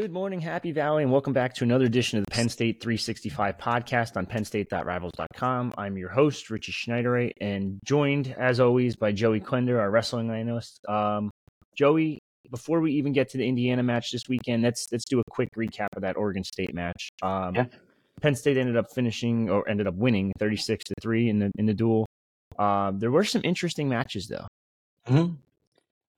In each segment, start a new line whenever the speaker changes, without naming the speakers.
Good morning, Happy Valley, and welcome back to another edition of the Penn State 365 podcast on pennstate.rivals.com. I'm your host, Richie Schneider, and joined, as always, by Joey Klender, our wrestling analyst. Um, Joey, before we even get to the Indiana match this weekend, let's let's do a quick recap of that Oregon State match. Um, yeah. Penn State ended up finishing or ended up winning 36 to three in the in the duel. Uh, there were some interesting matches though.
Mm-hmm.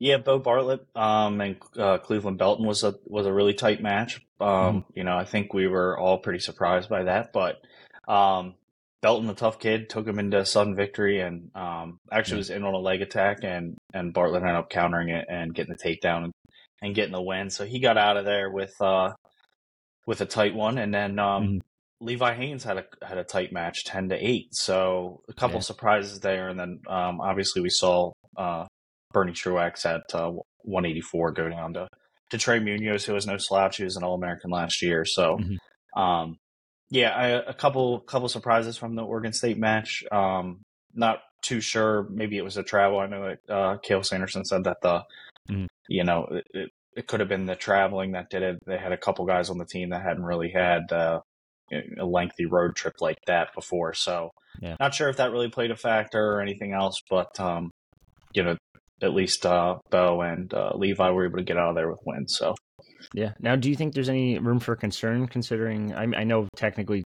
Yeah, Beau Bartlett um, and uh, Cleveland Belton was a was a really tight match. Um, mm. You know, I think we were all pretty surprised by that, but um, Belton, the tough kid, took him into a sudden victory, and um, actually was in on a leg attack, and and Bartlett ended up countering it and getting the takedown and, and getting the win. So he got out of there with uh, with a tight one, and then um, mm. Levi Haines had a had a tight match, ten to eight. So a couple yeah. surprises there, and then um, obviously we saw uh, Bernie Truax at uh, 184 going on to, to Trey Munoz, who was no slouch. He was an All American last year. So, mm-hmm. um, yeah, I, a couple couple surprises from the Oregon State match. Um, not too sure. Maybe it was a travel. I know that uh, Cael Sanderson said that the, mm-hmm. you know, it, it could have been the traveling that did it. They had a couple guys on the team that hadn't really had uh, a lengthy road trip like that before. So, yeah. not sure if that really played a factor or anything else. But um, you know, at least uh, Beau and uh, Levi were able to get out of there with wins. So,
yeah. Now, do you think there's any room for concern considering? I, I know technically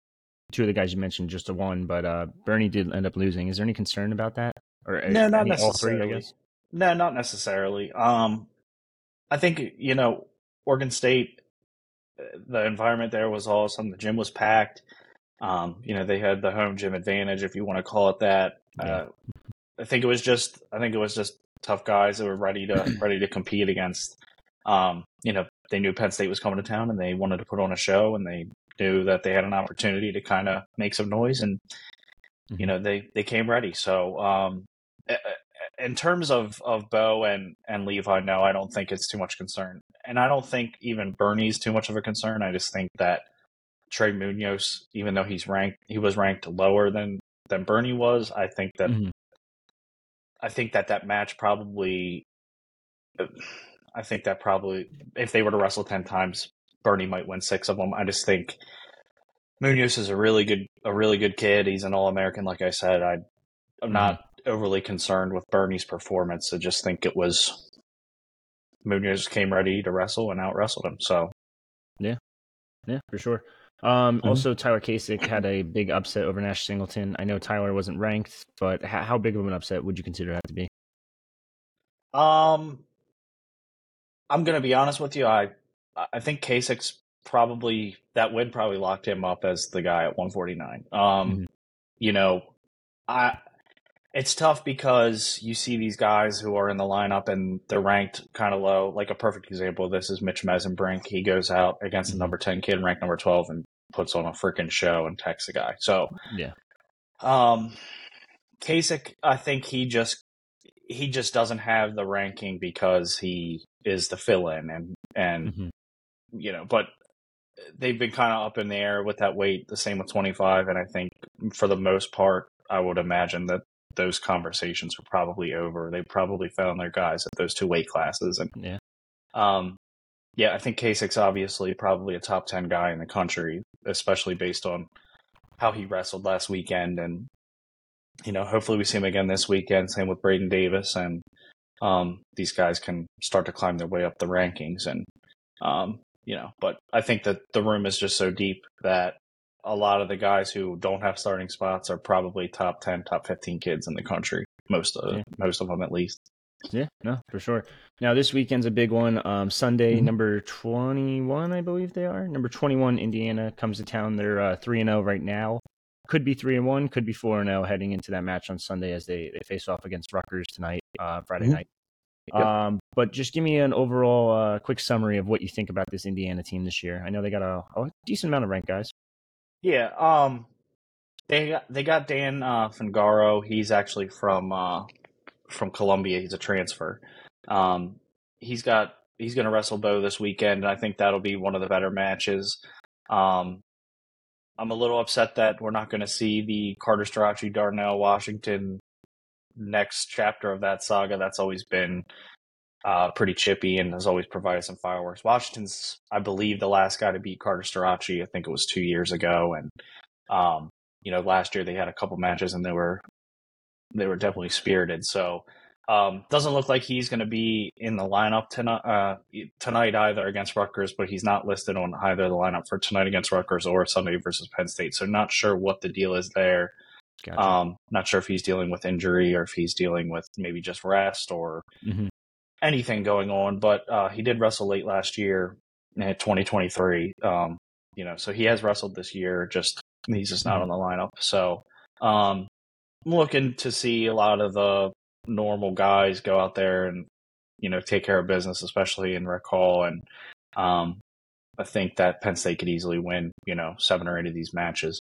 two of the guys you mentioned just a one, but uh, Bernie did end up losing. Is there any concern about that?
Or uh, no, not necessarily. Three, I guess. No, not necessarily. Um, I think you know Oregon State. Uh, the environment there was awesome. The gym was packed. Um, you know, they had the home gym advantage, if you want to call it that. Yeah. Uh, I think it was just. I think it was just tough guys that were ready to ready to compete against. Um, you know, they knew Penn State was coming to town and they wanted to put on a show, and they knew that they had an opportunity to kind of make some noise, and you mm-hmm. know they they came ready. So um, in terms of of Beau and and Levi, no, I don't think it's too much concern, and I don't think even Bernie's too much of a concern. I just think that Trey Munoz, even though he's ranked, he was ranked lower than than Bernie was. I think that mm-hmm. I think that that match probably, I think that probably, if they were to wrestle 10 times, Bernie might win six of them. I just think Munoz is a really good, a really good kid. He's an All American, like I said. I, I'm mm-hmm. not overly concerned with Bernie's performance. I just think it was Munoz came ready to wrestle and out wrestled him. So,
yeah, yeah, for sure. Um, mm-hmm. Also, Tyler Kasak had a big upset over Nash Singleton. I know Tyler wasn't ranked, but how, how big of an upset would you consider that to be?
Um, I'm gonna be honest with you. I I think Kasak's probably that win probably locked him up as the guy at 149. Um, mm-hmm. you know, I it's tough because you see these guys who are in the lineup and they're ranked kind of low. Like a perfect example of this is Mitch Mesenbrink. He goes out against the mm-hmm. number 10 kid ranked number 12 and puts on a freaking show and techs a guy. So,
yeah.
Um, Kasak, I think he just, he just doesn't have the ranking because he is the fill in and, and, mm-hmm. you know, but they've been kind of up in the air with that weight, the same with 25. And I think for the most part, I would imagine that those conversations were probably over. They probably found their guys at those two weight classes, and
yeah,
um, yeah, I think Kasak's obviously probably a top ten guy in the country, especially based on how he wrestled last weekend, and you know, hopefully we see him again this weekend. Same with Braden Davis, and um, these guys can start to climb their way up the rankings, and um, you know, but I think that the room is just so deep that a lot of the guys who don't have starting spots are probably top 10 top 15 kids in the country most of yeah. most of them at least
yeah no for sure now this weekend's a big one um, sunday mm-hmm. number 21 i believe they are number 21 indiana comes to town they're uh, 3 and 0 right now could be 3 and 1 could be 4 and 0 heading into that match on sunday as they, they face off against Rutgers tonight uh, friday mm-hmm. night Yep. Um, but just give me an overall uh, quick summary of what you think about this Indiana team this year. I know they got a, a decent amount of rank guys.
Yeah, um, they got, they got Dan uh, Fungaro. He's actually from uh, from Columbia. He's a transfer. Um, he's got he's going to wrestle Bo this weekend. and I think that'll be one of the better matches. Um, I'm a little upset that we're not going to see the Carter Starocci Donnell Washington next chapter of that saga. That's always been uh, pretty chippy and has always provided some fireworks. Washington's, I believe, the last guy to beat Carter Starocci. I think it was two years ago, and um, you know, last year they had a couple matches and they were they were definitely spirited. So um, doesn't look like he's going to be in the lineup tonight, uh, tonight either against Rutgers, but he's not listed on either the lineup for tonight against Rutgers or Sunday versus Penn State. So not sure what the deal is there. Gotcha. Um, not sure if he's dealing with injury or if he's dealing with maybe just rest or mm-hmm. anything going on. But uh, he did wrestle late last year in 2023. Um, you know, so he has wrestled this year. Just he's just not mm-hmm. on the lineup. So um, I'm looking to see a lot of the normal guys go out there and you know take care of business, especially in Rec Hall. And um, I think that Penn State could easily win, you know, seven or eight of these matches.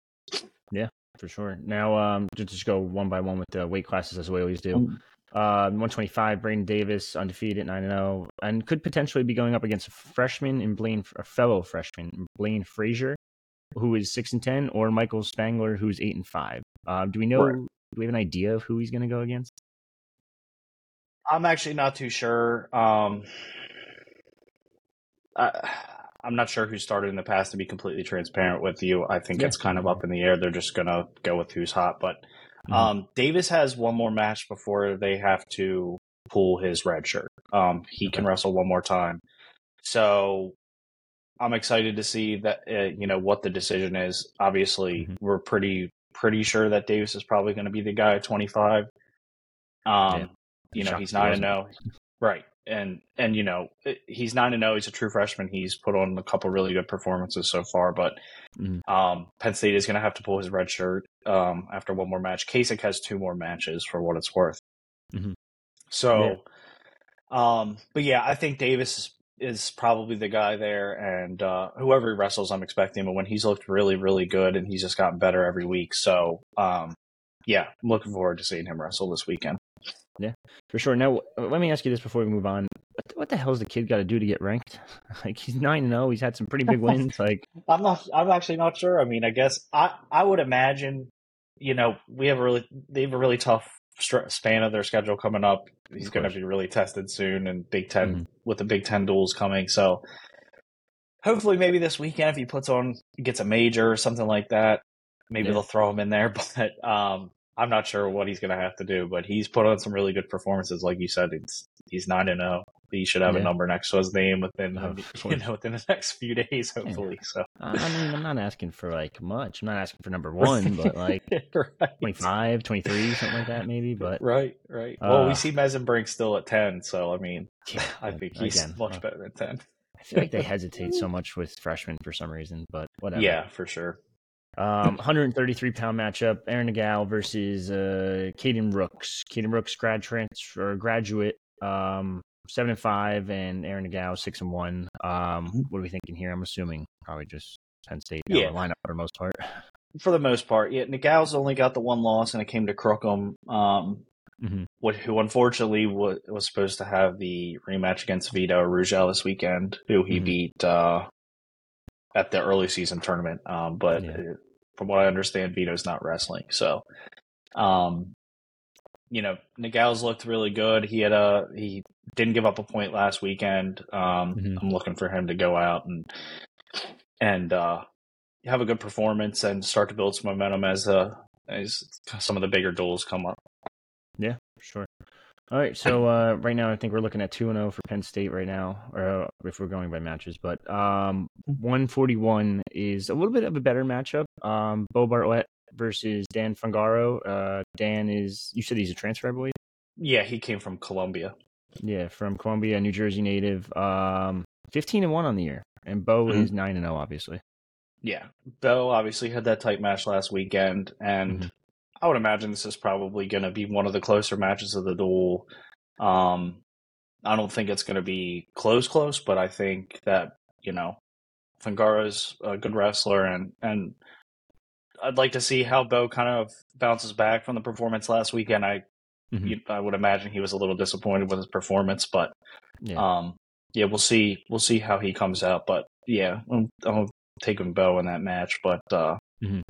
Yeah, for sure. Now, um, just, just go one by one with the weight classes as we always do. Um, uh, 125, Braden Davis, undefeated, 9 0, and could potentially be going up against a freshman in Blaine, a fellow freshman, Blaine Frazier, who is 6 and 10, or Michael Spangler, who's 8 and 5. Uh, do we know. Do we have an idea of who he's going to go against?
I'm actually not too sure. Um, I, I'm not sure who started in the past. To be completely transparent with you, I think yeah. it's kind of up in the air. They're just gonna go with who's hot. But mm-hmm. um, Davis has one more match before they have to pull his red shirt. Um, he okay. can wrestle one more time. So I'm excited to see that uh, you know what the decision is. Obviously, mm-hmm. we're pretty pretty sure that Davis is probably going to be the guy at 25. Um, yeah you know, he's nine and zero, oh. right? And and you know, he's nine and zero. Oh, he's a true freshman. He's put on a couple really good performances so far, but mm-hmm. um, Penn State is going to have to pull his red shirt um, after one more match. Kasak has two more matches for what it's worth. Mm-hmm. So, yeah. um, but yeah, I think Davis is probably the guy there, and uh, whoever he wrestles, I'm expecting. But when he's looked really, really good, and he's just gotten better every week. So, um, yeah, I'm looking forward to seeing him wrestle this weekend.
Yeah, for sure. Now, let me ask you this before we move on: What the hell has the kid got to do to get ranked? Like he's nine and zero. Oh, he's had some pretty big wins. Like
I'm not. I'm actually not sure. I mean, I guess I I would imagine. You know, we have a really they have a really tough span of their schedule coming up. He's going to be really tested soon, and Big 10 mm-hmm. with the Big Ten duels coming. So hopefully, maybe this weekend, if he puts on gets a major or something like that, maybe yeah. they'll throw him in there. But um, I'm not sure what he's going to have to do, but he's put on some really good performances. Like you said, it's, he's nine and zero. He should have yeah. a number next to his name within oh, you know within the next few days, hopefully. Yeah. So
I mean, I'm not asking for like much. I'm not asking for number one, but like right. 25, 23, something like that, maybe. But
right, right. Uh, well, we see Mesenbrink still at ten, so I mean, yeah, I think he's again, much uh, better than ten.
I feel like they hesitate so much with freshmen for some reason, but whatever.
Yeah, for sure.
Um, 133 pound matchup: Aaron Nagao versus uh, Caden Rooks. Caden Rooks, grad transfer, graduate, um, seven and five, and Aaron Nagao six and one. Um, mm-hmm. what are we thinking here? I'm assuming probably just Penn State yeah. lineup for the most part.
For the most part, yeah. Nagao's only got the one loss, and it came to Crookham. Um, mm-hmm. who unfortunately was, was supposed to have the rematch against Vito Rugel this weekend, who he mm-hmm. beat uh, at the early season tournament. Um, but yeah. from what I understand, Vito's not wrestling. So, um, you know, Nagao's looked really good. He had a he didn't give up a point last weekend. Um, mm-hmm. I'm looking for him to go out and and uh, have a good performance and start to build some momentum as uh as some of the bigger duels come up.
Yeah, sure. All right, so uh, right now I think we're looking at two and zero oh for Penn State right now, or uh, if we're going by matches. But um, one forty one is a little bit of a better matchup. Um, Beau Bartlett versus Dan Fungaro. Uh, Dan is you said he's a transfer, I believe.
Yeah, he came from Columbia.
Yeah, from Columbia, New Jersey native. Um, fifteen and one on the year, and Bo mm-hmm. is nine and zero, oh, obviously.
Yeah, Bo obviously had that tight match last weekend, and mm-hmm. I would imagine this is probably going to be one of the closer matches of the duel. Um, I don't think it's going to be close, close, but I think that you know, Fungara's a good wrestler, and and I'd like to see how Bo kind of bounces back from the performance last weekend. I mm-hmm. you, I would imagine he was a little disappointed with his performance, but yeah. um, yeah, we'll see. We'll see how he comes out. But yeah, I'm, I'm taking Bo in that match, but uh, mm-hmm.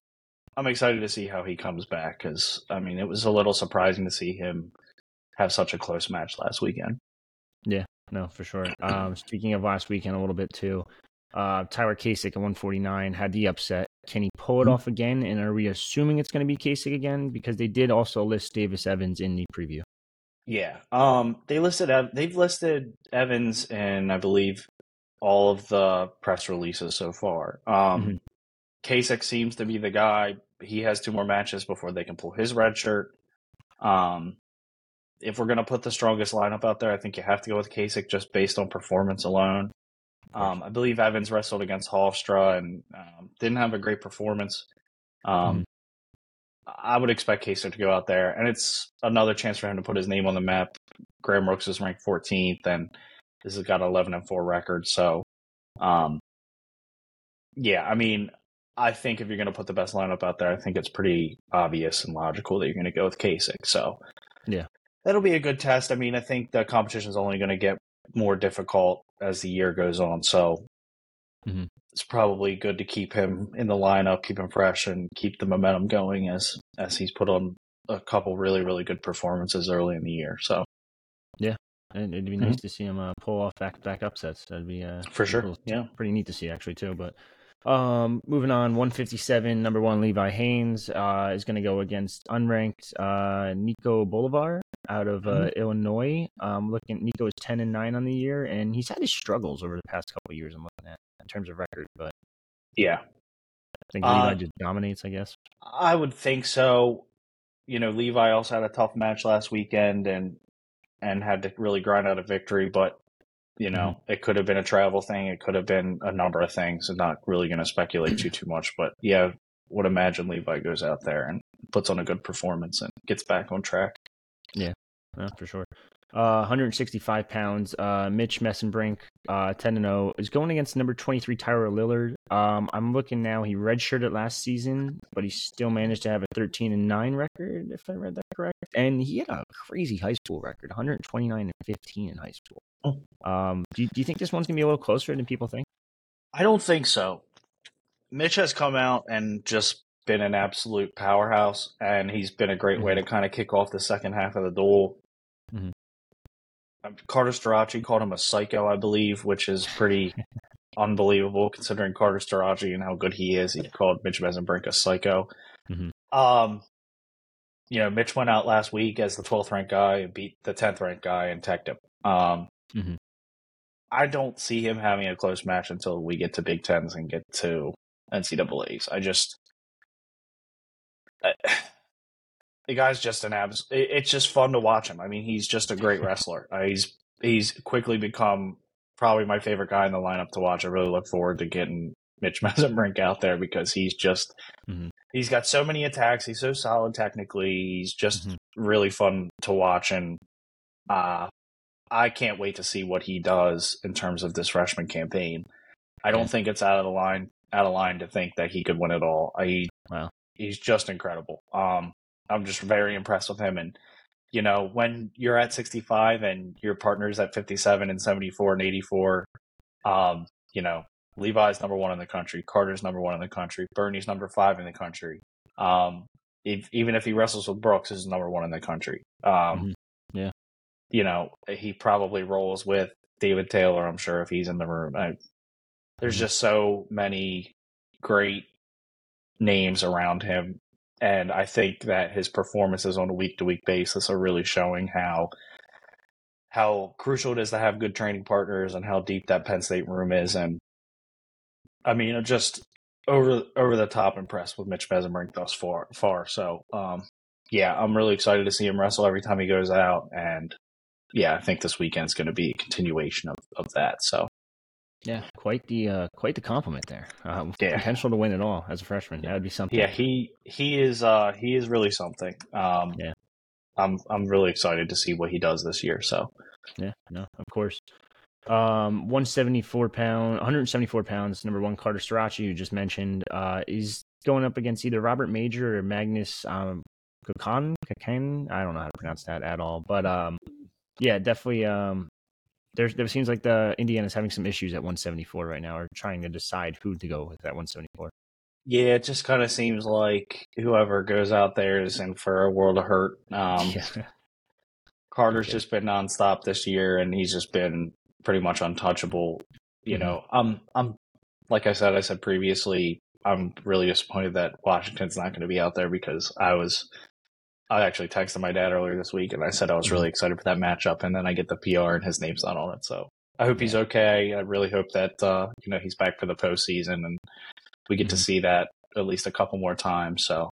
I'm excited to see how he comes back because I mean it was a little surprising to see him have such a close match last weekend.
Yeah, no, for sure. Um, speaking of last weekend, a little bit too. Uh, Tyler Kasak at 149 had the upset. Can he pull it mm-hmm. off again? And are we assuming it's going to be Kasak again? Because they did also list Davis Evans in the preview.
Yeah. Um, they listed they've listed Evans and I believe all of the press releases so far. Um, mm-hmm. Kasak seems to be the guy. He has two more matches before they can pull his red shirt. Um, if we're going to put the strongest lineup out there, I think you have to go with Kasak just based on performance alone. Um, I believe Evans wrestled against Hofstra and um, didn't have a great performance. Um, mm I would expect Kasak to go out there, and it's another chance for him to put his name on the map. Graham Rooks is ranked 14th, and this has got 11 and 4 record. So, um, yeah, I mean, I think if you're going to put the best lineup out there, I think it's pretty obvious and logical that you're going to go with Kasak. So,
yeah,
that'll be a good test. I mean, I think the competition is only going to get more difficult as the year goes on. So mm-hmm. it's probably good to keep him in the lineup, keep him fresh, and keep the momentum going as as he's put on a couple really really good performances early in the year. So
yeah. And it'd be nice mm-hmm. to see him uh, pull off back back upsets. That'd be uh,
for sure.
yeah, pretty neat to see actually too. But um, moving on, 157, number one, Levi Haines uh, is going to go against unranked uh, Nico Bolivar out of uh, mm-hmm. Illinois. Um, looking, Nico is 10 and 9 on the year, and he's had his struggles over the past couple of years. I'm looking at in terms of record, but
yeah,
I think Levi uh, just dominates. I guess
I would think so. You know, Levi also had a tough match last weekend, and and had to really grind out a victory, but you know, mm-hmm. it could have been a travel thing. It could have been a number of things. I'm not really going to speculate too too much, but yeah, would imagine Levi goes out there and puts on a good performance and gets back on track.
Yeah, yeah for sure. Uh, 165 pounds. Uh, Mitch Mesenbrink, uh, 10 and 0, is going against number 23 Tyler Lillard. Um, I'm looking now. He redshirted last season, but he still managed to have a 13 and 9 record, if I read that correct. And he had a crazy high school record, 129 and 15 in high school. Um, do you, do you think this one's gonna be a little closer than people think?
I don't think so. Mitch has come out and just been an absolute powerhouse, and he's been a great mm-hmm. way to kind of kick off the second half of the duel. Mm-hmm. Um, Carter Starocci called him a psycho, I believe, which is pretty unbelievable considering Carter Starocci and how good he is. He called Mitch Mesenbrink a psycho. Mm-hmm. Um, you know, Mitch went out last week as the 12th ranked guy and beat the 10th ranked guy and teched him. Um, mm-hmm. I don't see him having a close match until we get to Big Tens and get to NCAA's. I just I, the guy's just an abs. It, it's just fun to watch him. I mean, he's just a great wrestler. Uh, he's he's quickly become probably my favorite guy in the lineup to watch. I really look forward to getting Mitch Mesenbrink out there because he's just mm-hmm. he's got so many attacks. He's so solid technically. He's just mm-hmm. really fun to watch, and uh, I can't wait to see what he does in terms of this freshman campaign. I don't think it's out of the line out of line to think that he could win it all. I wow. He's just incredible. Um, I'm just very impressed with him and you know, when you're at 65 and your partner's at 57 and 74 and 84, um, you know, Levi's number one in the country, Carter's number one in the country, Bernie's number five in the country. Um, if, even if he wrestles with Brooks, is number one in the country. Um, mm-hmm.
Yeah,
you know, he probably rolls with David Taylor, I'm sure, if he's in the room. I, there's mm-hmm. just so many great names around him. And I think that his performances on a week to week basis are really showing how how crucial it is to have good training partners and how deep that Penn State room is. And I mean, just over over the top impressed with Mitch Mesenbrink thus far. Far, so um, yeah, I'm really excited to see him wrestle every time he goes out, and yeah, I think this weekend's going to be a continuation of, of that. So
yeah, quite the uh, quite the compliment there. Uh, yeah. Potential to win it all as a freshman. That would be something.
Yeah, he he is uh, he is really something. Um,
yeah,
I'm I'm really excited to see what he does this year. So
yeah, no, of course. Um, 174 pound, 174 pounds. Number one, Carter Starocci, you just mentioned, uh, is going up against either Robert Major or Magnus um, Kakan. Kakan. I don't know how to pronounce that at all, but um, yeah, definitely. Um, there, there seems like the Indiana's having some issues at 174 right now, or trying to decide who to go with at 174.
Yeah, it just kind of seems like whoever goes out there is in for a world of hurt. Um, yeah. Carter's okay. just been nonstop this year, and he's just been pretty much untouchable. You mm-hmm. know, I'm I'm like I said, I said previously, I'm really disappointed that Washington's not going to be out there because I was. I actually texted my dad earlier this week, and I said I was really mm-hmm. excited for that matchup, and then I get the PR and his name's not on it. So I hope he's okay. I really hope that uh, you know he's back for the postseason, and we get mm-hmm. to see that at least a couple more times. So,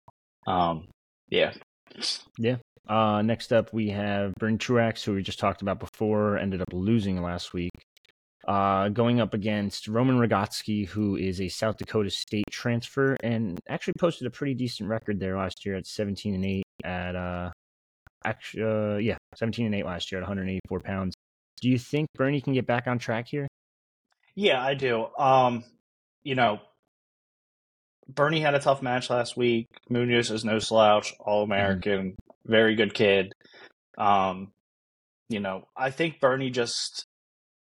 um, yeah,
yeah. Uh, next up, we have Bernie Truax, who we just talked about before, ended up losing last week. Uh, going up against Roman Rogotzke, who is a South Dakota State transfer and actually posted a pretty decent record there last year at 17 and 8 at uh, actually, uh, yeah, 17 and 8 last year at 184 pounds. Do you think Bernie can get back on track here?
Yeah, I do. Um, you know, Bernie had a tough match last week. Munoz is no slouch, All American, mm-hmm. very good kid. Um, you know, I think Bernie just,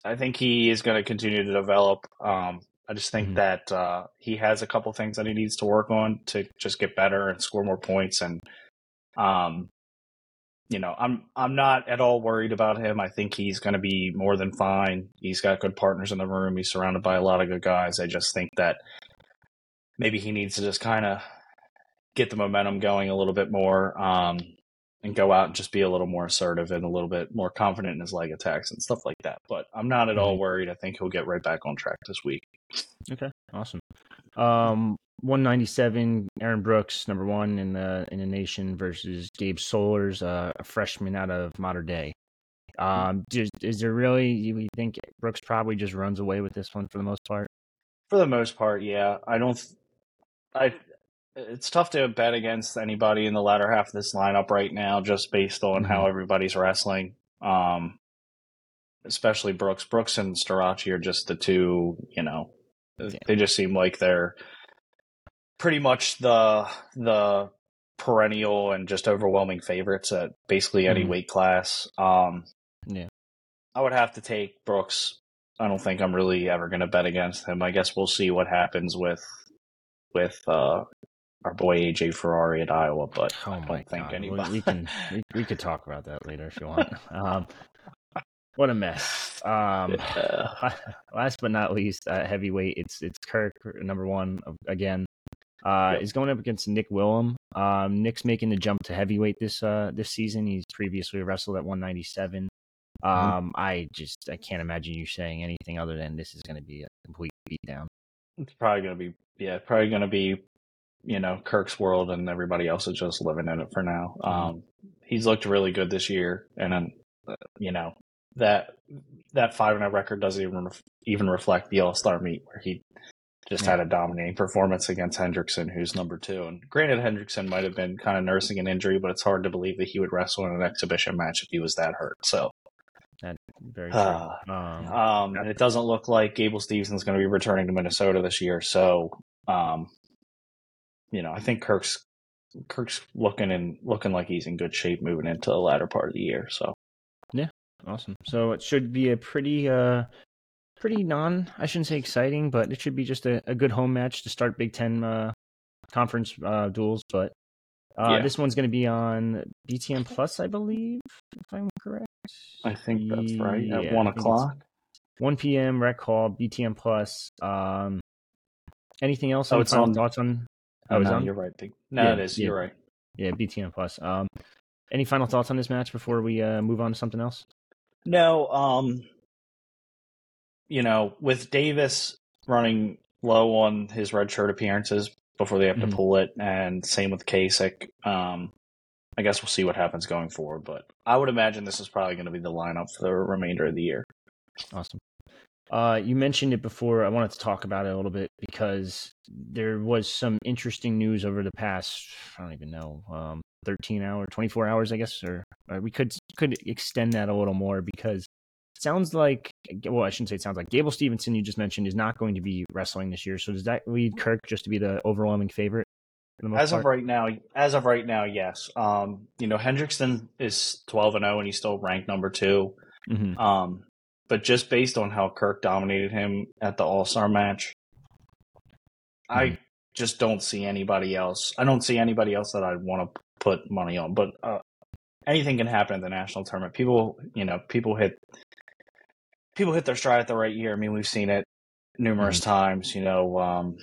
I think he is going to continue to develop. Um, I just think mm-hmm. that uh, he has a couple things that he needs to work on to just get better and score more points. And um, you know, I'm I'm not at all worried about him. I think he's going to be more than fine. He's got good partners in the room. He's surrounded by a lot of good guys. I just think that maybe he needs to just kind of get the momentum going a little bit more um, and go out and just be a little more assertive and a little bit more confident in his leg attacks and stuff like that. But I'm not at all mm-hmm. worried. I think he'll get right back on track this week.
Okay, awesome. Um, 197, Aaron Brooks, number one in the in the nation versus Gabe Solers, uh, a freshman out of modern day. Um, is, is there really you think Brooks probably just runs away with this one for the most part?
For the most part, yeah. I don't. I. It's tough to bet against anybody in the latter half of this lineup right now, just based on mm-hmm. how everybody's wrestling. Um, especially Brooks. Brooks and Starocci are just the two. You know, yeah. they just seem like they're pretty much the the perennial and just overwhelming favorites at basically any mm-hmm. weight class. Um,
yeah,
I would have to take Brooks. I don't think I'm really ever going to bet against him. I guess we'll see what happens with with uh, our boy AJ Ferrari at Iowa, but oh I don't think God. anybody.
We, can we, we, could talk about that later if you want. Um, what a mess. Um, yeah. last but not least, uh, heavyweight. It's it's Kirk number one again. Uh, yep. is going up against Nick Willham. Um, Nick's making the jump to heavyweight this uh, this season. He's previously wrestled at 197. Mm-hmm. Um, mm-hmm. I just I can't imagine you saying anything other than this is going to be a complete beatdown.
It's probably going to be yeah, probably going to be you know Kirk's world, and everybody else is just living in it for now. Mm-hmm. Um, he's looked really good this year, and then uh, you know that that five and a record doesn't even even reflect the All Star meet where he just yeah. had a dominating performance against Hendrickson, who's number two. And granted, Hendrickson might have been kind of nursing an injury, but it's hard to believe that he would wrestle in an exhibition match if he was that hurt. So,
very true. Uh,
um, um, and it doesn't look like Gable Stevenson's going to be returning to Minnesota this year. So, um, you know, I think Kirk's Kirk's looking and looking like he's in good shape moving into the latter part of the year. So,
awesome. So it should be a pretty uh pretty non I shouldn't say exciting, but it should be just a, a good home match to start Big Ten uh, conference uh, duels. But uh, yeah. this one's going to be on BTN Plus, I believe, if I'm correct.
I think that's right. At yeah, one o'clock,
one p.m. Rec Hall, BTN Plus. Um, anything else? Oh, it's on. Thoughts on?
Oh, oh no, on? you're right. No, yeah, it is. You're right.
Yeah, BTN Plus. Um, any final thoughts on this match before we uh, move on to something else?
No. Um, you know, with Davis running low on his red shirt appearances before they have mm-hmm. to pull it, and same with Kasak. Um, I guess we'll see what happens going forward, but I would imagine this is probably going to be the lineup for the remainder of the year.
Awesome. Uh, you mentioned it before. I wanted to talk about it a little bit because there was some interesting news over the past, I don't even know, um, 13 hours, 24 hours, I guess, or, or we could could extend that a little more because it sounds like well, I shouldn't say it sounds like Gable Stevenson you just mentioned is not going to be wrestling this year. So does that lead Kirk just to be the overwhelming favorite?
As part? of right now, as of right now, yes. Um, you know, Hendrickson is twelve and 0 and he's still ranked number 2 mm-hmm. Um, but just based on how Kirk dominated him at the All Star match, mm-hmm. I just don't see anybody else. I don't see anybody else that I'd want to put money on. But uh, anything can happen at the national tournament. People, you know, people hit people hit their stride at the right year. I mean, we've seen it numerous mm-hmm. times. You know, um,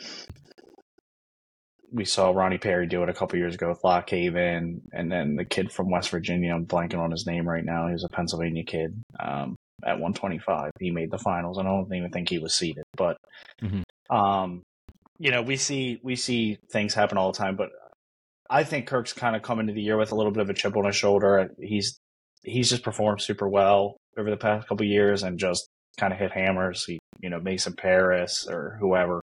we saw Ronnie Perry do it a couple years ago with Lock Haven, and then the kid from West Virginia. I'm blanking on his name right now. He was a Pennsylvania kid. Um, at 125, he made the finals. and I don't even think he was seeded, but mm-hmm. um, you know, we see we see things happen all the time. But I think Kirk's kind of come into the year with a little bit of a chip on his shoulder. He's he's just performed super well over the past couple years and just kind of hit hammers. He, you know, Mason Parris or whoever.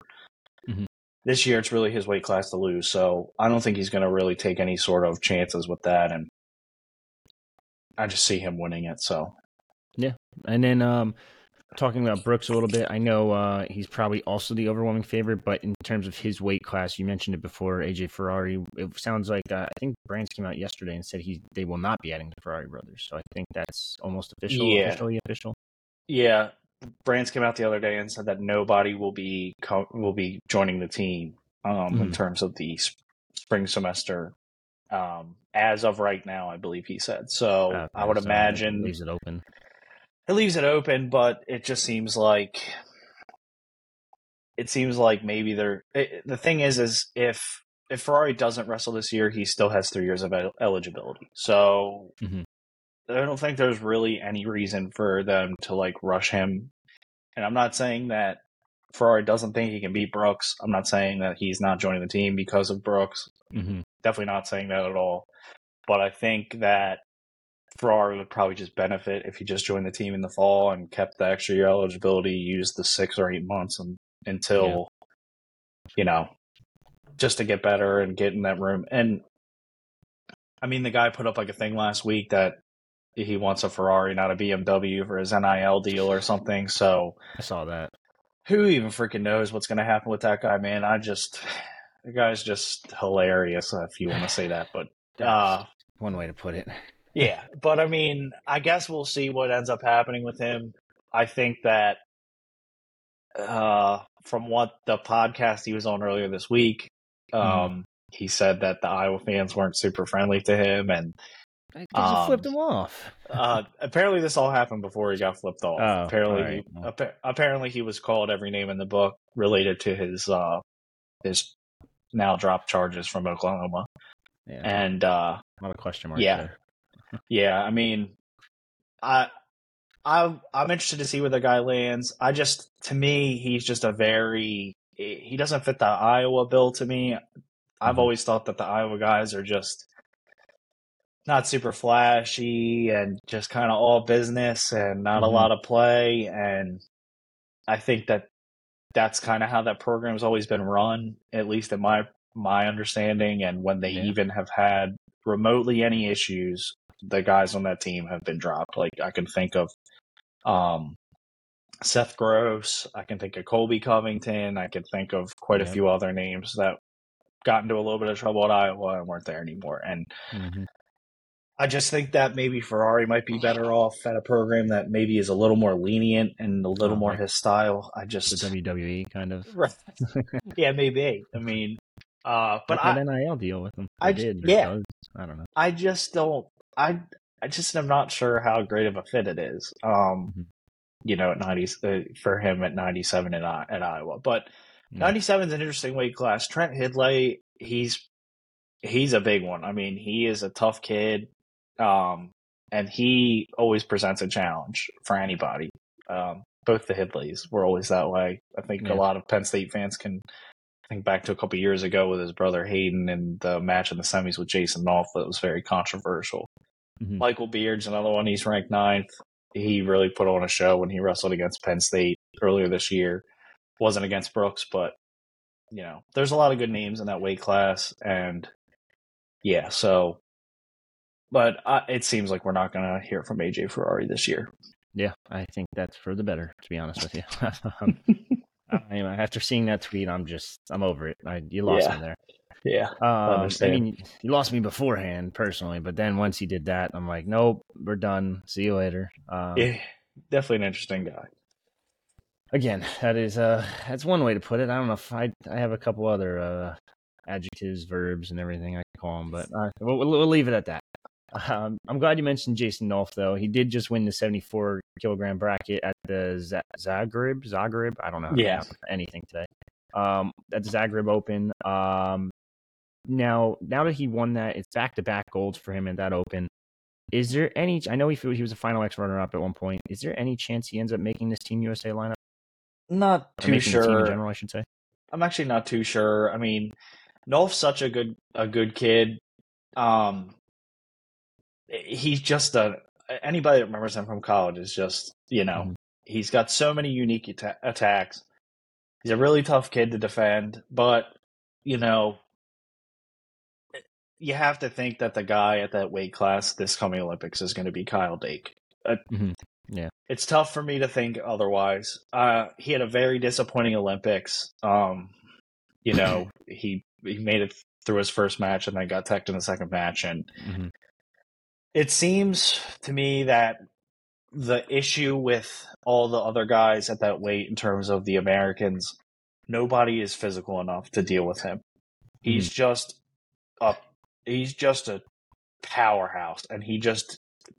Mm-hmm. This year, it's really his weight class to lose. So I don't think he's going to really take any sort of chances with that. And I just see him winning it. So.
And then, um, talking about Brooks a little bit, I know uh, he's probably also the overwhelming favorite, but in terms of his weight class, you mentioned it before, AJ Ferrari. It sounds like uh, I think Brands came out yesterday and said he they will not be adding the Ferrari brothers. So I think that's almost official, yeah. officially official.
Yeah, Brands came out the other day and said that nobody will be co- will be joining the team um, mm. in hmm. terms of the spring semester. Um, as of right now, I believe he said. So uh, I would so imagine
leaves it open
it leaves it open, but it just seems like it seems like maybe they're. It, the thing is, is if if Ferrari doesn't wrestle this year, he still has three years of eligibility. So mm-hmm. I don't think there's really any reason for them to like rush him. And I'm not saying that Ferrari doesn't think he can beat Brooks. I'm not saying that he's not joining the team because of Brooks. Mm-hmm. Definitely not saying that at all. But I think that Ferrari would probably just benefit if he just joined the team in the fall and kept the extra year eligibility, used the six or eight months and, until, yeah. you know, just to get better and get in that room. And I mean, the guy put up like a thing last week that he wants a Ferrari, not a BMW for his NIL deal or something. So
I saw that.
Who even freaking knows what's going to happen with that guy, man? I just, the guy's just hilarious if you want to say that, but, uh,
one way to put it.
Yeah, but I mean, I guess we'll see what ends up happening with him. I think that uh, from what the podcast he was on earlier this week, um, mm. he said that the Iowa fans weren't super friendly to him, and
um, he flipped him off.
uh, apparently, this all happened before he got flipped off. Oh, apparently, right. he, appa- apparently he was called every name in the book related to his uh, his now dropped charges from Oklahoma. Yeah. And uh,
not a question mark.
Yeah,
there
yeah, I mean, I, I, I'm interested to see where the guy lands. I just, to me, he's just a very, he doesn't fit the Iowa bill to me. I've mm-hmm. always thought that the Iowa guys are just not super flashy and just kind of all business and not mm-hmm. a lot of play. And I think that that's kind of how that program's always been run, at least in my my understanding. And when they yeah. even have had remotely any issues, the guys on that team have been dropped. Like I can think of um, Seth Gross, I can think of Colby Covington, I can think of quite a few other names that got into a little bit of trouble at Iowa and weren't there anymore. And mm-hmm. I just think that maybe Ferrari might be better off at a program that maybe is a little more lenient and a little oh, more his style. I just
the WWE kind of.
yeah, maybe. I mean, uh, but
I NIL deal with them.
I did. Yeah, does. I don't know. I just don't. I I just am not sure how great of a fit it is. Um, mm-hmm. you know, at ninety uh, for him at ninety seven at at Iowa, but ninety seven is an interesting weight class. Trent Hidlay, he's he's a big one. I mean, he is a tough kid, um, and he always presents a challenge for anybody. Um, both the Hidlays were always that way. I think yeah. a lot of Penn State fans can think back to a couple years ago with his brother Hayden and the match in the semis with Jason Nolf that was very controversial. Mm-hmm. Michael Beard's another one. He's ranked ninth. He really put on a show when he wrestled against Penn State earlier this year. Wasn't against Brooks, but you know, there's a lot of good names in that weight class, and yeah, so. But uh, it seems like we're not going to hear from AJ Ferrari this year.
Yeah, I think that's for the better, to be honest with you. um, anyway, after seeing that tweet, I'm just I'm over it. I, you lost
yeah.
me there.
Yeah, um,
I, I mean, you lost me beforehand personally, but then once he did that, I'm like, nope, we're done. See you later.
Um, yeah, definitely an interesting guy.
Again, that is uh, that's one way to put it. I don't know if I I have a couple other uh adjectives, verbs, and everything I can call them, but uh, we'll, we'll leave it at that. Um, I'm glad you mentioned Jason Nolf, though. He did just win the 74 kilogram bracket at the Z- Zagreb. Zagreb. I don't know.
yeah.
anything today. Um, at the Zagreb Open. Um, now, now that he won that, it's back to back golds for him in that Open. Is there any? I know he he was a final X runner up at one point. Is there any chance he ends up making this Team USA lineup?
Not too sure.
in general, I should say.
I'm actually not too sure. I mean, Nolf's such a good a good kid. Um, he's just a anybody that remembers him from college is just you know mm-hmm. he's got so many unique at- attacks. He's a really tough kid to defend, but you know you have to think that the guy at that weight class this coming Olympics is going to be Kyle Dake.
Uh, mm-hmm. Yeah,
it's tough for me to think otherwise. Uh, he had a very disappointing Olympics. Um, you know, he he made it through his first match and then got teched in the second match, and mm-hmm. it seems to me that the issue with all the other guys at that weight in terms of the Americans, nobody is physical enough to deal with him. He's mm-hmm. just a he's just a powerhouse and he just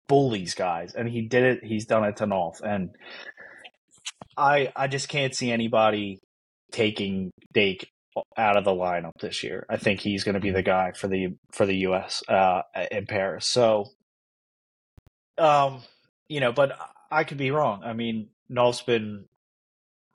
bullies guys and he did it he's done it to Nolf and I I just can't see anybody taking Dake out of the lineup this year. I think he's going to be the guy for the for the US uh in Paris. So um you know, but I could be wrong. I mean, Nolf's been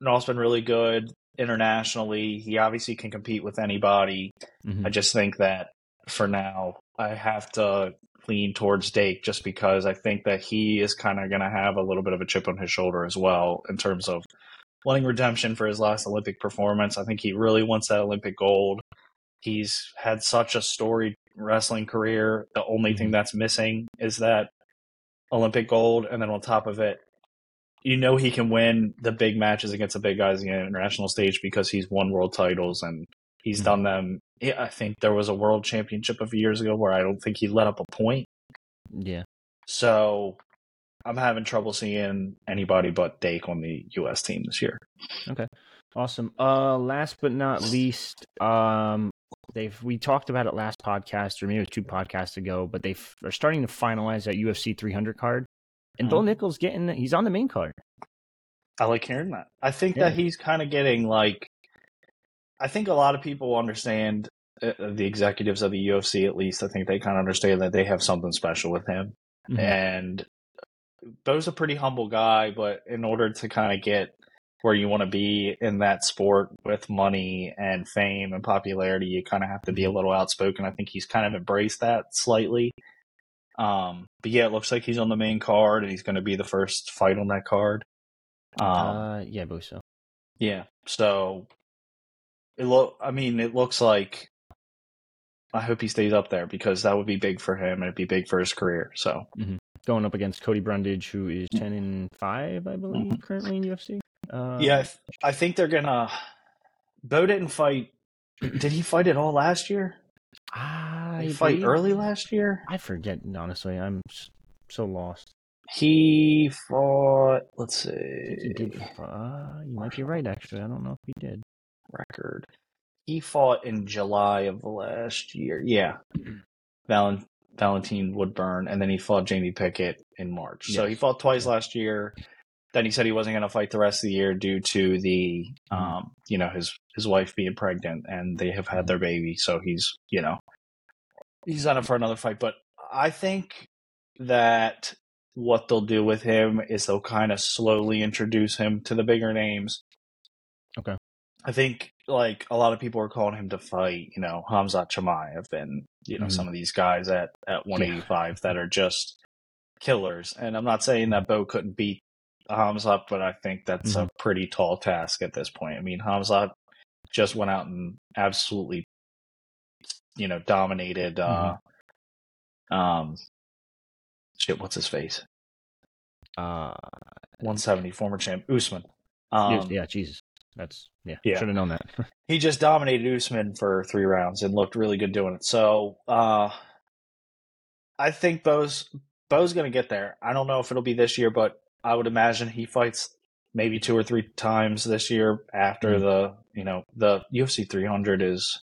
Nolf's been really good internationally. He obviously can compete with anybody. Mm-hmm. I just think that for now, I have to lean towards Dake just because I think that he is kind of going to have a little bit of a chip on his shoulder as well in terms of wanting redemption for his last Olympic performance. I think he really wants that Olympic gold. He's had such a storied wrestling career. The only thing mm-hmm. that's missing is that Olympic gold. And then on top of it, you know he can win the big matches against the big guys in the international stage because he's won world titles and He's mm-hmm. done them. I think there was a world championship a few years ago where I don't think he let up a point.
Yeah.
So I'm having trouble seeing anybody but Dake on the U.S. team this year.
Okay. Awesome. Uh, last but not least, um, they've we talked about it last podcast or maybe it was two podcasts ago, but they are starting to finalize that UFC 300 card, and mm-hmm. Bo Nickal's getting he's on the main card.
I like hearing that. I think yeah. that he's kind of getting like I think a lot of people understand uh, the executives of the UFC. At least I think they kind of understand that they have something special with him. Mm-hmm. And Bo's a pretty humble guy, but in order to kind of get where you want to be in that sport with money and fame and popularity, you kind of have to be a mm-hmm. little outspoken. I think he's kind of embraced that slightly. Um, but yeah, it looks like he's on the main card and he's going to be the first fight on that card.
Um, uh, yeah, I believe so.
Yeah, so it look. I mean, it looks like. I hope he stays up there because that would be big for him and it'd be big for his career. So
mm-hmm. going up against Cody Brundage, who is ten and five, I believe, mm-hmm. currently in UFC.
Uh, yeah, I think they're gonna. Bo didn't fight. Did he fight at all last year?
I
he fight early last year.
I forget. Honestly, I'm so lost.
He fought. Let's see.
He did, uh, you might be right. Actually, I don't know if he did
record. He fought in July of last year. Yeah. Valent- Valentine Woodburn, and then he fought Jamie Pickett in March. Yes. So he fought twice last year. Then he said he wasn't going to fight the rest of the year due to the, mm-hmm. um, you know, his his wife being pregnant, and they have had their baby. So he's, you know, he's on it for another fight. But I think that what they'll do with him is they'll kind of slowly introduce him to the bigger names.
Okay.
I think like a lot of people are calling him to fight, you know, Hamzat Chimaev and you know mm-hmm. some of these guys at at 185 yeah. that are just killers. And I'm not saying that Bo couldn't beat Hamzat, but I think that's mm-hmm. a pretty tall task at this point. I mean, Hamzat just went out and absolutely, you know, dominated. Uh, mm-hmm. Um, shit, what's his face?
Uh,
170, former champ Usman.
Um, yeah, Jesus. That's yeah, yeah. should have known that.
he just dominated Usman for three rounds and looked really good doing it. So uh, I think Bo's Bo's going to get there. I don't know if it'll be this year, but I would imagine he fights maybe two or three times this year after mm-hmm. the you know the UFC 300 is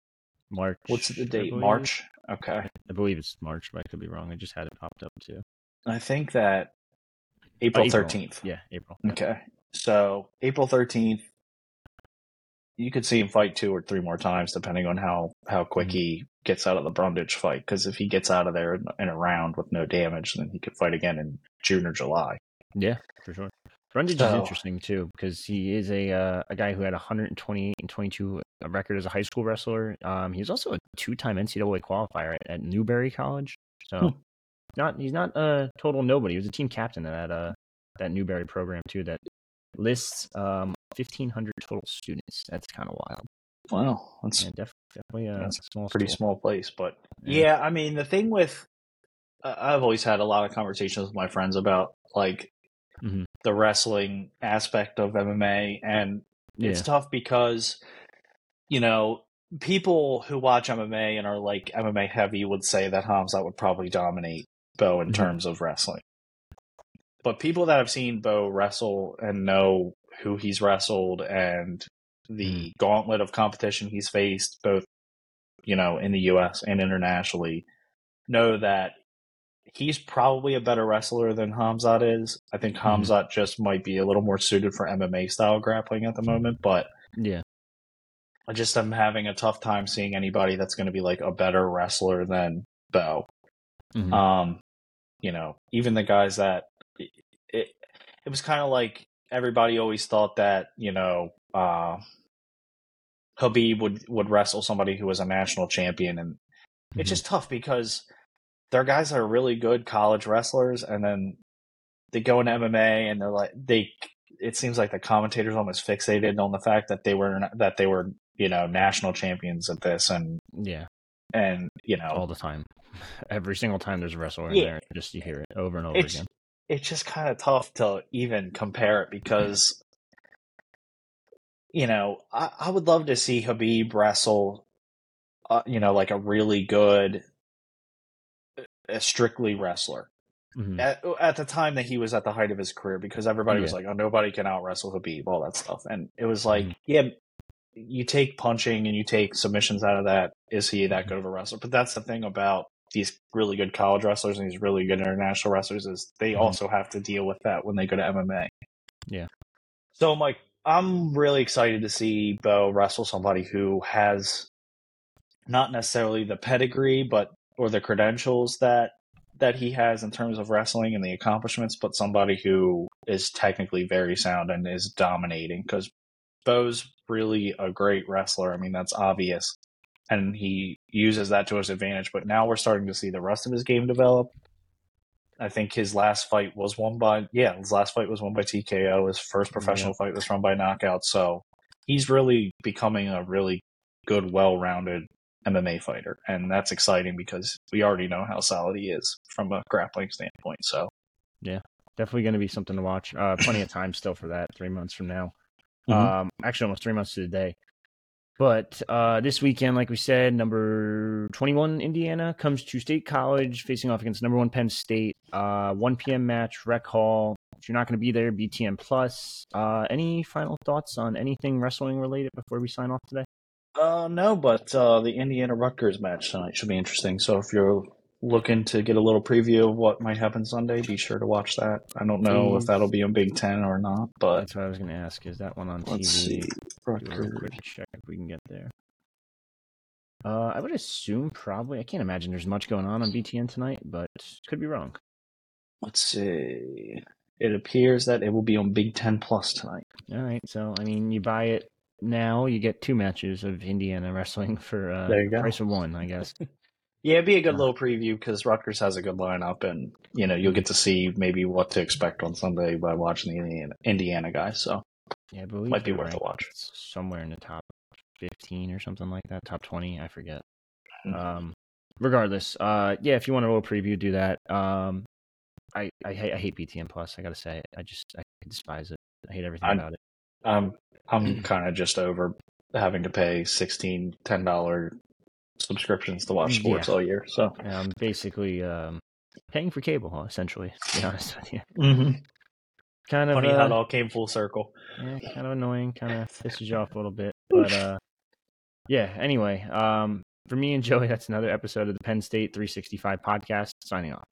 March.
What's the date? March. Okay.
I believe it's March, but I could be wrong. I just had it popped up too.
I think that April thirteenth.
Yeah, April.
Okay. So April thirteenth, you could see him fight two or three more times, depending on how how quick mm-hmm. he gets out of the Brundage fight. Because if he gets out of there in a round with no damage, then he could fight again in June or July.
Yeah, for sure. Brundage so, is interesting too because he is a uh, a guy who had 128 and 22 record as a high school wrestler. Um, he's also a two time NCAA qualifier at, at, Newberry College. So hmm. not he's not a total nobody. He was a team captain at uh, that Newberry program too. That lists um, 1,500 total students. That's kind of wild.
Wow, that's
yeah, def- definitely a that's small,
pretty school. small place. But yeah. yeah, I mean, the thing with uh, I've always had a lot of conversations with my friends about like mm-hmm. the wrestling aspect of MMA, and yeah. it's tough because you know people who watch MMA and are like MMA heavy would say that Hamzat would probably dominate Bo in mm-hmm. terms of wrestling. But people that have seen Bo wrestle and know who he's wrestled and the mm. gauntlet of competition he's faced, both you know in the U.S. and internationally, know that he's probably a better wrestler than Hamzat is. I think mm-hmm. Hamzat mm. just might be a little more suited for MMA style grappling at the moment, but
yeah.
I just am having a tough time seeing anybody that's going to be like a better wrestler than Bo. Mm-hmm. Um, you know, even the guys that it, it, it was kind of like everybody always thought that you know uh, Khabib would would wrestle somebody who was a national champion, and mm-hmm. it's just tough because there are guys that are really good college wrestlers, and then they go into MMA and they're like they. It seems like the commentators almost fixated on the fact that they were that they were you know national champions at this, and
yeah,
and you know
all the time, every single time there's a wrestler in yeah. there, just you hear it over and over
it's,
again
it's just kind of tough to even compare it because you know I, I would love to see Khabib wrestle uh, you know like a really good a strictly wrestler mm-hmm. at, at the time that he was at the height of his career because everybody yeah. was like oh nobody can out wrestle Khabib," all that stuff and it was like mm-hmm. yeah you take punching and you take submissions out of that is he that mm-hmm. good of a wrestler but that's the thing about these really good college wrestlers and these really good international wrestlers is they mm-hmm. also have to deal with that when they go to MMA.
Yeah.
So Mike, I'm really excited to see Bo wrestle somebody who has not necessarily the pedigree, but or the credentials that that he has in terms of wrestling and the accomplishments, but somebody who is technically very sound and is dominating because Bo's really a great wrestler. I mean, that's obvious and he uses that to his advantage. But now we're starting to see the rest of his game develop. I think his last fight was won by yeah, his last fight was won by TKO. His first professional yeah. fight was won by knockout. So he's really becoming a really good, well-rounded MMA fighter, and that's exciting because we already know how solid he is from a grappling standpoint. So
yeah, definitely going to be something to watch. Uh, plenty of time still for that. Three months from now. Mm-hmm. Um, actually, almost three months to the day. But uh, this weekend, like we said, number 21 Indiana comes to State College facing off against number one Penn State. Uh, 1 p.m. match, Rec Hall. If you're not going to be there, BTN Plus. Uh, any final thoughts on anything wrestling related before we sign off today?
Uh, no, but uh, the Indiana Rutgers match tonight should be interesting. So if you're looking to get a little preview of what might happen Sunday, be sure to watch that. I don't know if that'll be on Big Ten or not, but
that's what I was going to ask. Is that one on
let's TV? See.
Check if we can get there. Uh, I would assume probably. I can't imagine there's much going on on BTN tonight, but could be wrong.
Let's see. It appears that it will be on Big Ten Plus tonight.
All right. So I mean, you buy it now, you get two matches of Indiana wrestling for uh, there you go. price of one, I guess.
Yeah, it'd be a good little preview because Rutgers has a good lineup, and you know you'll get to see maybe what to expect on Sunday by watching the Indiana, Indiana guys. So
yeah, I believe
might be worth a watch.
Somewhere in the top fifteen or something like that, top twenty, I forget. Mm-hmm. Um, regardless, uh, yeah, if you want a little preview, do that. Um, I I, I hate BTN Plus. I gotta say, I just I despise it. I hate everything I'm, about it.
I'm I'm kind of just over having to pay sixteen ten dollar subscriptions to watch sports yeah. all year. So
um, basically um, paying for cable, huh, essentially. To be honest with you.
Mm-hmm.
Kind of
funny uh, how it all came full circle.
Yeah, kind of annoying. Kind of pisses you off a little bit, but uh, yeah. Anyway, um, for me and Joey, that's another episode of the Penn State 365 podcast. Signing off.